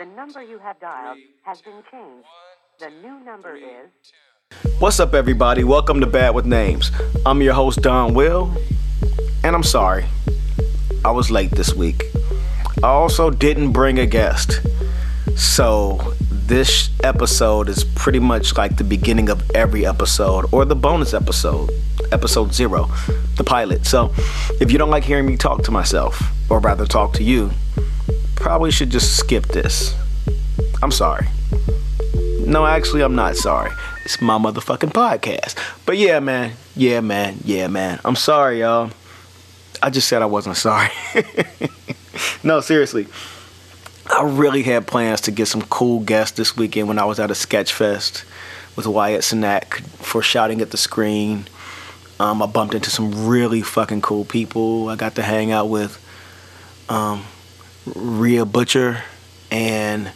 The number you have dialed has been changed. The new number is. What's up, everybody? Welcome to Bad with Names. I'm your host, Don Will, and I'm sorry. I was late this week. I also didn't bring a guest. So, this episode is pretty much like the beginning of every episode or the bonus episode, episode zero, the pilot. So, if you don't like hearing me talk to myself, or rather talk to you, probably should just skip this. I'm sorry. No, actually, I'm not sorry. It's my motherfucking podcast. But yeah, man. Yeah, man. Yeah, man. I'm sorry, y'all. I just said I wasn't sorry. no, seriously. I really had plans to get some cool guests this weekend when I was at a sketch fest with Wyatt Cenac for shouting at the screen. Um, I bumped into some really fucking cool people. I got to hang out with um, Rhea Butcher and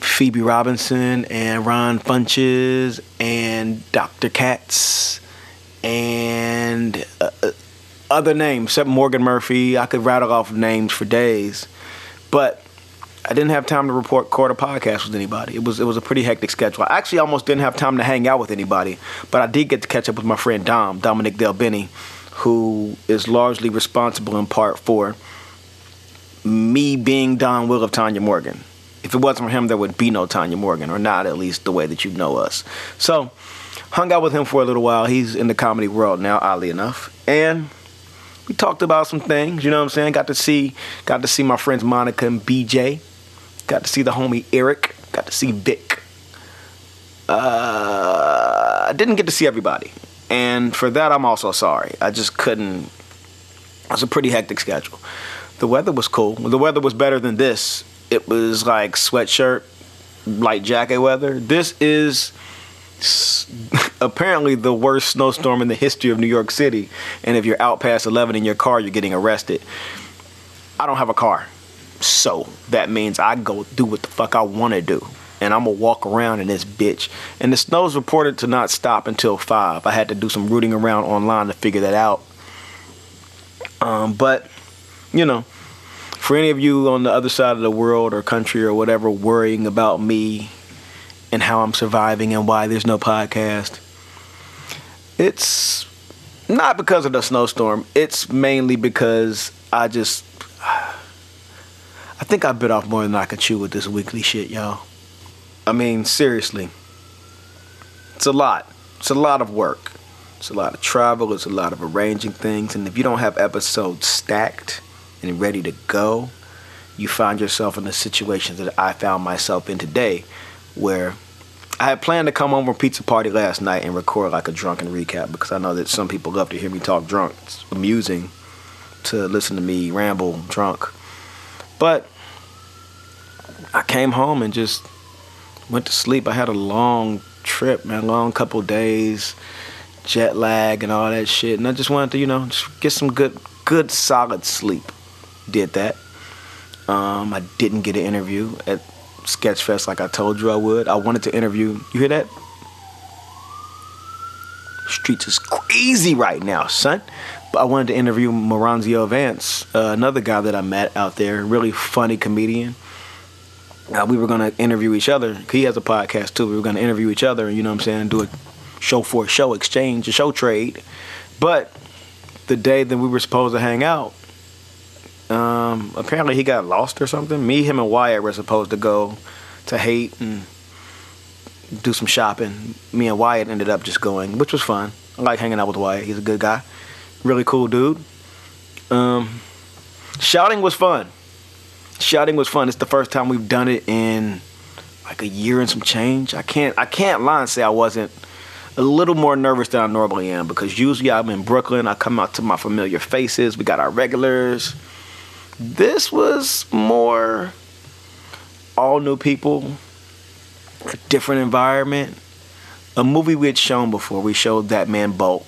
Phoebe Robinson and Ron Funches and Dr. Katz and uh, uh, other names, except Morgan Murphy. I could rattle off names for days, but I didn't have time to report a podcast with anybody. It was it was a pretty hectic schedule. I actually almost didn't have time to hang out with anybody, but I did get to catch up with my friend Dom, Dominic Del Benny, who is largely responsible in part for me being Don Will of Tanya Morgan. If it wasn't for him, there would be no Tanya Morgan, or not at least the way that you know us. So, hung out with him for a little while. He's in the comedy world now, oddly enough, and we talked about some things. You know what I'm saying? Got to see, got to see my friends Monica and BJ. Got to see the homie Eric. Got to see Vic. Uh, I didn't get to see everybody, and for that, I'm also sorry. I just couldn't. It was a pretty hectic schedule. The weather was cool. The weather was better than this. It was like sweatshirt, light jacket weather. This is apparently the worst snowstorm in the history of New York City. And if you're out past 11 in your car, you're getting arrested. I don't have a car. So that means I go do what the fuck I want to do. And I'm going to walk around in this bitch. And the snow's reported to not stop until 5. I had to do some rooting around online to figure that out. Um, but, you know, for any of you on the other side of the world or country or whatever worrying about me and how I'm surviving and why there's no podcast, it's not because of the snowstorm. It's mainly because I just. I think I bit off more than I could chew with this weekly shit, y'all. I mean, seriously. It's a lot. It's a lot of work. It's a lot of travel. It's a lot of arranging things. And if you don't have episodes stacked, and ready to go, you find yourself in the situation that I found myself in today, where I had planned to come home from pizza party last night and record like a drunken recap because I know that some people love to hear me talk drunk. It's amusing to listen to me ramble drunk. But I came home and just went to sleep. I had a long trip, man, long couple days, jet lag and all that shit. And I just wanted to, you know, just get some good, good solid sleep did that. Um, I didn't get an interview at Sketchfest like I told you I would. I wanted to interview. You hear that? Streets is crazy right now, son. But I wanted to interview Moranzio Vance, uh, another guy that I met out there, really funny comedian. Uh, we were gonna interview each other. He has a podcast too. We were gonna interview each other, you know what I'm saying, do a show for a show exchange, a show trade. But the day that we were supposed to hang out, um, apparently he got lost or something. Me, him, and Wyatt were supposed to go to Haight and do some shopping. Me and Wyatt ended up just going, which was fun. I like hanging out with Wyatt. He's a good guy, really cool dude. Um, shouting was fun. Shouting was fun. It's the first time we've done it in like a year and some change. I can't I can't lie and say I wasn't a little more nervous than I normally am because usually I'm in Brooklyn. I come out to my familiar faces. We got our regulars this was more all new people, a different environment. A movie we had shown before. We showed that man Bolt.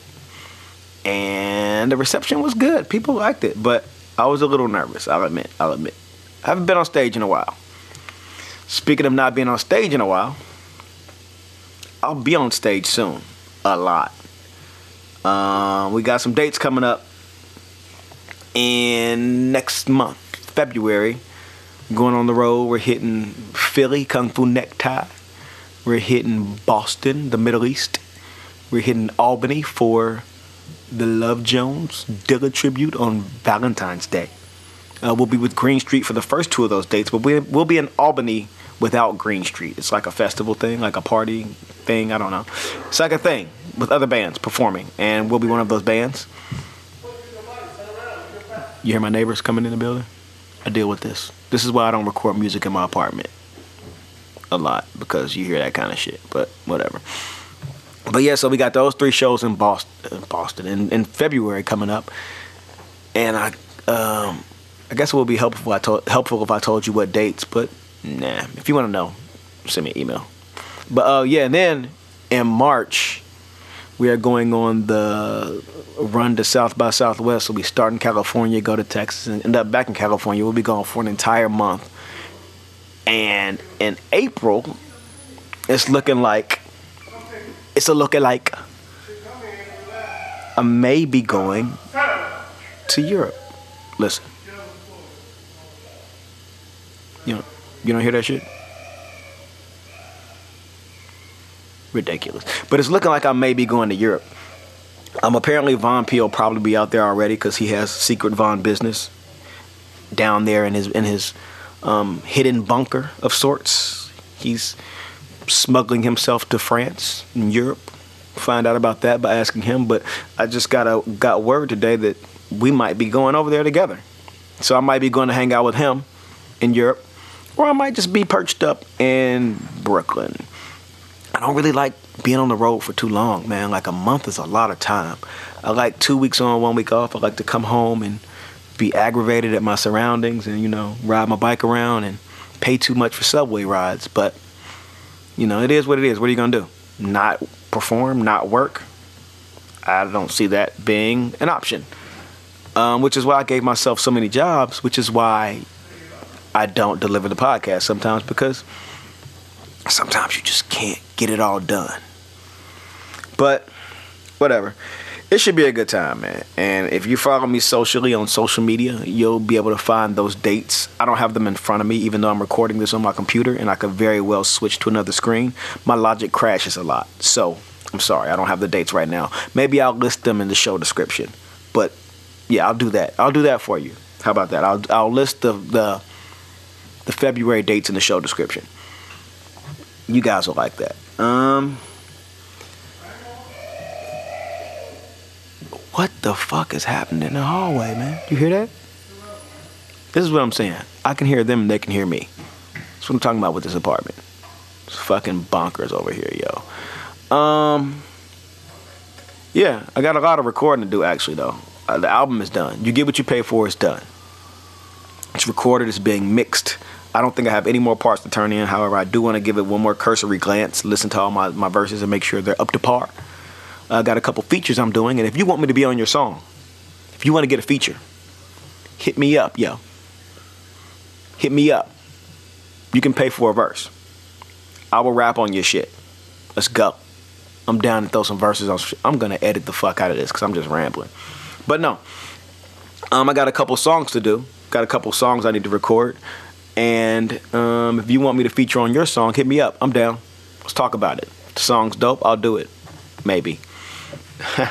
And the reception was good. People liked it. But I was a little nervous, I'll admit. I'll admit. I haven't been on stage in a while. Speaking of not being on stage in a while, I'll be on stage soon. A lot. Um, we got some dates coming up in next month, February, going on the road. We're hitting Philly, Kung Fu Necktie. We're hitting Boston, the Middle East. We're hitting Albany for the Love Jones Dilla tribute on Valentine's Day. Uh, we'll be with Green Street for the first two of those dates, but we, we'll be in Albany without Green Street. It's like a festival thing, like a party thing. I don't know. It's like a thing with other bands performing, and we'll be one of those bands. You hear my neighbors coming in the building? I deal with this. This is why I don't record music in my apartment a lot because you hear that kind of shit. But whatever. But yeah, so we got those three shows in Boston, Boston in, in February coming up, and I, um, I guess it would be helpful. If I told helpful if I told you what dates, but nah. If you want to know, send me an email. But uh, yeah, and then in March, we are going on the run to South by Southwest. So we start in California, go to Texas, and end up back in California. We'll be gone for an entire month. And in April, it's looking like it's a looking like I may be going to Europe. Listen. You know, you don't hear that shit? Ridiculous. But it's looking like I may be going to Europe. Um, apparently Von P will probably be out there already because he has secret Von business down there in his in his um, hidden bunker of sorts. He's smuggling himself to France and Europe. Find out about that by asking him. But I just got a got word today that we might be going over there together. So I might be going to hang out with him in Europe, or I might just be perched up in Brooklyn. I don't really like being on the road for too long, man. Like a month is a lot of time. I like two weeks on, one week off. I like to come home and be aggravated at my surroundings and, you know, ride my bike around and pay too much for subway rides. But, you know, it is what it is. What are you going to do? Not perform, not work? I don't see that being an option. Um, which is why I gave myself so many jobs, which is why I don't deliver the podcast sometimes because sometimes you just can't get it all done. But whatever. It should be a good time, man. And if you follow me socially on social media, you'll be able to find those dates. I don't have them in front of me, even though I'm recording this on my computer and I could very well switch to another screen. My logic crashes a lot. So I'm sorry, I don't have the dates right now. Maybe I'll list them in the show description. But yeah, I'll do that. I'll do that for you. How about that? I'll I'll list the the the February dates in the show description. You guys will like that. Um What the fuck is happening in the hallway, man? You hear that? This is what I'm saying. I can hear them and they can hear me. That's what I'm talking about with this apartment. It's fucking bonkers over here, yo. Um Yeah, I got a lot of recording to do actually though. Uh, the album is done. You get what you pay for, it's done. It's recorded, it's being mixed. I don't think I have any more parts to turn in. However, I do want to give it one more cursory glance, listen to all my, my verses, and make sure they're up to par. I uh, got a couple features I'm doing, and if you want me to be on your song, if you want to get a feature, hit me up, yo. Hit me up. You can pay for a verse. I will rap on your shit. Let's go. I'm down to throw some verses on. I'm gonna edit the fuck out of this because I'm just rambling. But no, um, I got a couple songs to do. Got a couple songs I need to record. And um, if you want me to feature on your song, hit me up. I'm down. Let's talk about it. The song's dope, I'll do it. Maybe.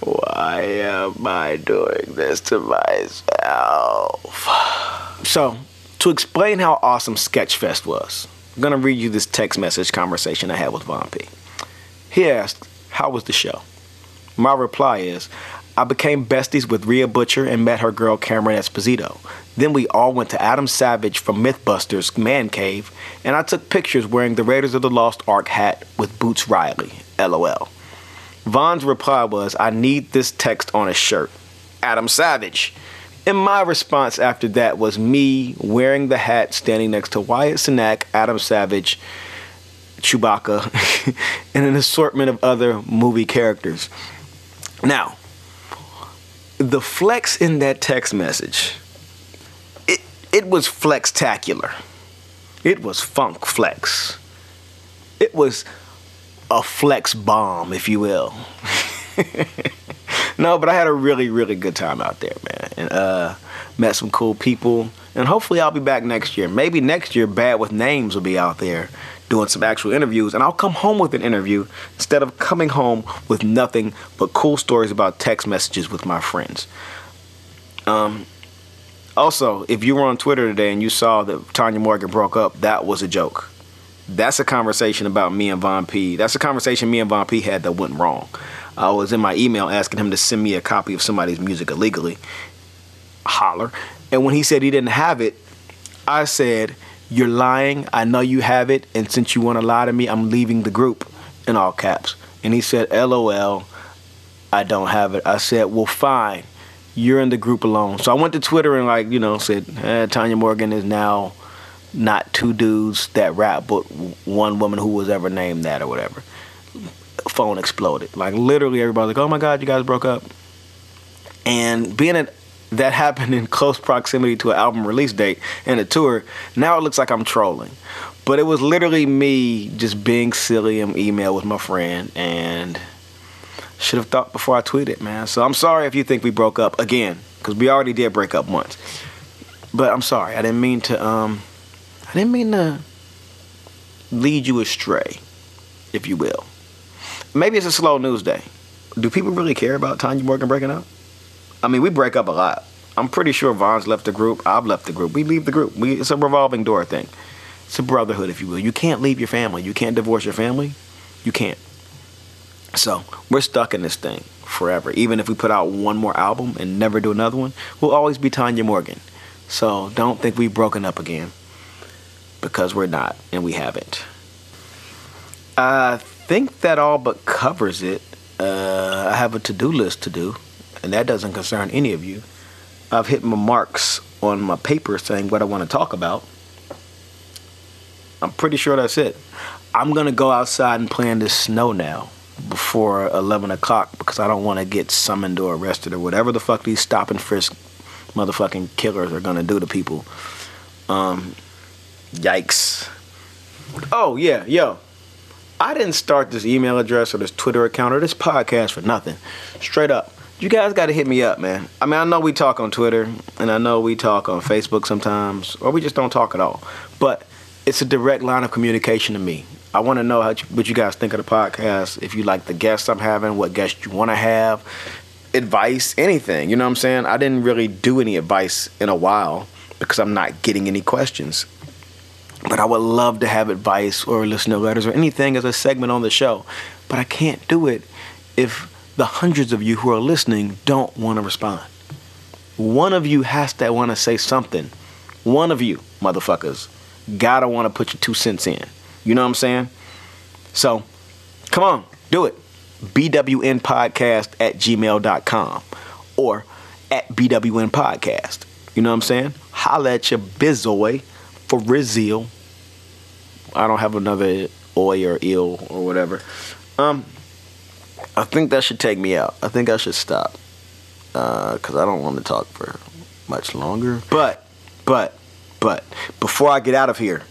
Why am I doing this to myself? So, to explain how awesome Sketchfest was, I'm gonna read you this text message conversation I had with Von P. He asked, How was the show? My reply is, I became besties with Rhea Butcher and met her girl Cameron Esposito. Then we all went to Adam Savage from Mythbusters Man Cave, and I took pictures wearing the Raiders of the Lost Ark hat with Boots Riley. LOL. Von's reply was, I need this text on a shirt. Adam Savage. And my response after that was me wearing the hat standing next to Wyatt Cenac, Adam Savage, Chewbacca, and an assortment of other movie characters. Now, the flex in that text message, it, it was flextacular. It was funk flex. It was a flex bomb, if you will. no, but I had a really, really good time out there, man. And uh, met some cool people. And hopefully I'll be back next year. Maybe next year Bad with Names will be out there doing some actual interviews. And I'll come home with an interview instead of coming home with nothing but cool stories about text messages with my friends. Um, also, if you were on Twitter today and you saw that Tanya Morgan broke up, that was a joke. That's a conversation about me and Von P. That's a conversation me and Von P had that went wrong. I was in my email asking him to send me a copy of somebody's music illegally. Holler. And when he said he didn't have it, I said, You're lying. I know you have it. And since you want to lie to me, I'm leaving the group in all caps. And he said, LOL, I don't have it. I said, Well, fine. You're in the group alone. So I went to Twitter and, like, you know, said, eh, Tanya Morgan is now not two dudes that rap, but one woman who was ever named that or whatever phone exploded. Like literally everybody was like, "Oh my god, you guys broke up." And being that that happened in close proximity to an album release date and a tour, now it looks like I'm trolling. But it was literally me just being silly in email with my friend and should have thought before I tweeted, man. So I'm sorry if you think we broke up again, because we already did break up once. But I'm sorry. I didn't mean to um I didn't mean to lead you astray, if you will maybe it's a slow news day. Do people really care about Tanya Morgan breaking up? I mean, we break up a lot. I'm pretty sure Von's left the group. I've left the group. We leave the group. We, it's a revolving door thing. It's a brotherhood, if you will. You can't leave your family. You can't divorce your family. You can't. So we're stuck in this thing forever. Even if we put out one more album and never do another one, we'll always be Tanya Morgan. So don't think we've broken up again because we're not and we haven't. I think that all but covers it. Uh, I have a to do list to do, and that doesn't concern any of you. I've hit my marks on my paper saying what I want to talk about. I'm pretty sure that's it. I'm going to go outside and play in the snow now before 11 o'clock because I don't want to get summoned or arrested or whatever the fuck these stop and frisk motherfucking killers are going to do to people. Um, yikes. Oh, yeah, yo. I didn't start this email address or this Twitter account or this podcast for nothing. Straight up. You guys got to hit me up, man. I mean, I know we talk on Twitter and I know we talk on Facebook sometimes, or we just don't talk at all. But it's a direct line of communication to me. I want to know how you, what you guys think of the podcast. If you like the guests I'm having, what guests you want to have, advice, anything. You know what I'm saying? I didn't really do any advice in a while because I'm not getting any questions. But I would love to have advice or listener letters or anything as a segment on the show. But I can't do it if the hundreds of you who are listening don't want to respond. One of you has to want to say something. One of you, motherfuckers, gotta want to put your two cents in. You know what I'm saying? So, come on, do it. BWN podcast at gmail.com or at BWN podcast. You know what I'm saying? Holla at your bizoy for Rizil. I don't have another oi or ill or whatever. Um, I think that should take me out. I think I should stop because uh, I don't want to talk for much longer. But, but, but before I get out of here,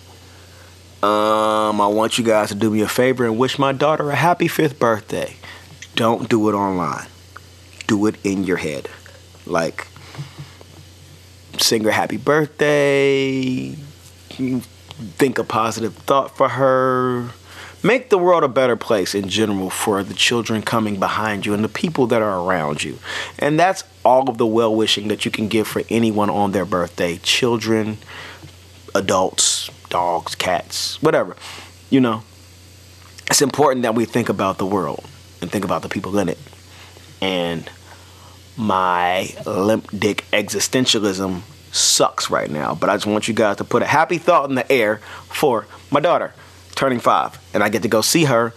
um, I want you guys to do me a favor and wish my daughter a happy fifth birthday. Don't do it online. Do it in your head. Like, sing her happy birthday, think a positive thought for her. Make the world a better place in general for the children coming behind you and the people that are around you. And that's all of the well wishing that you can give for anyone on their birthday children, adults, dogs, cats, whatever. You know, it's important that we think about the world and think about the people in it. And my limp dick existentialism sucks right now. But I just want you guys to put a happy thought in the air for my daughter turning five. And I get to go see her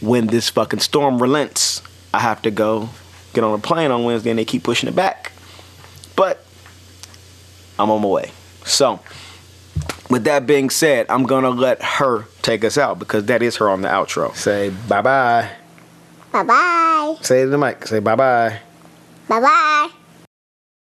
when this fucking storm relents. I have to go get on a plane on Wednesday and they keep pushing it back. But I'm on my way. So, with that being said, I'm gonna let her take us out because that is her on the outro. Say bye bye. Bye bye. Say it to the mic. Say bye bye. Bye bye.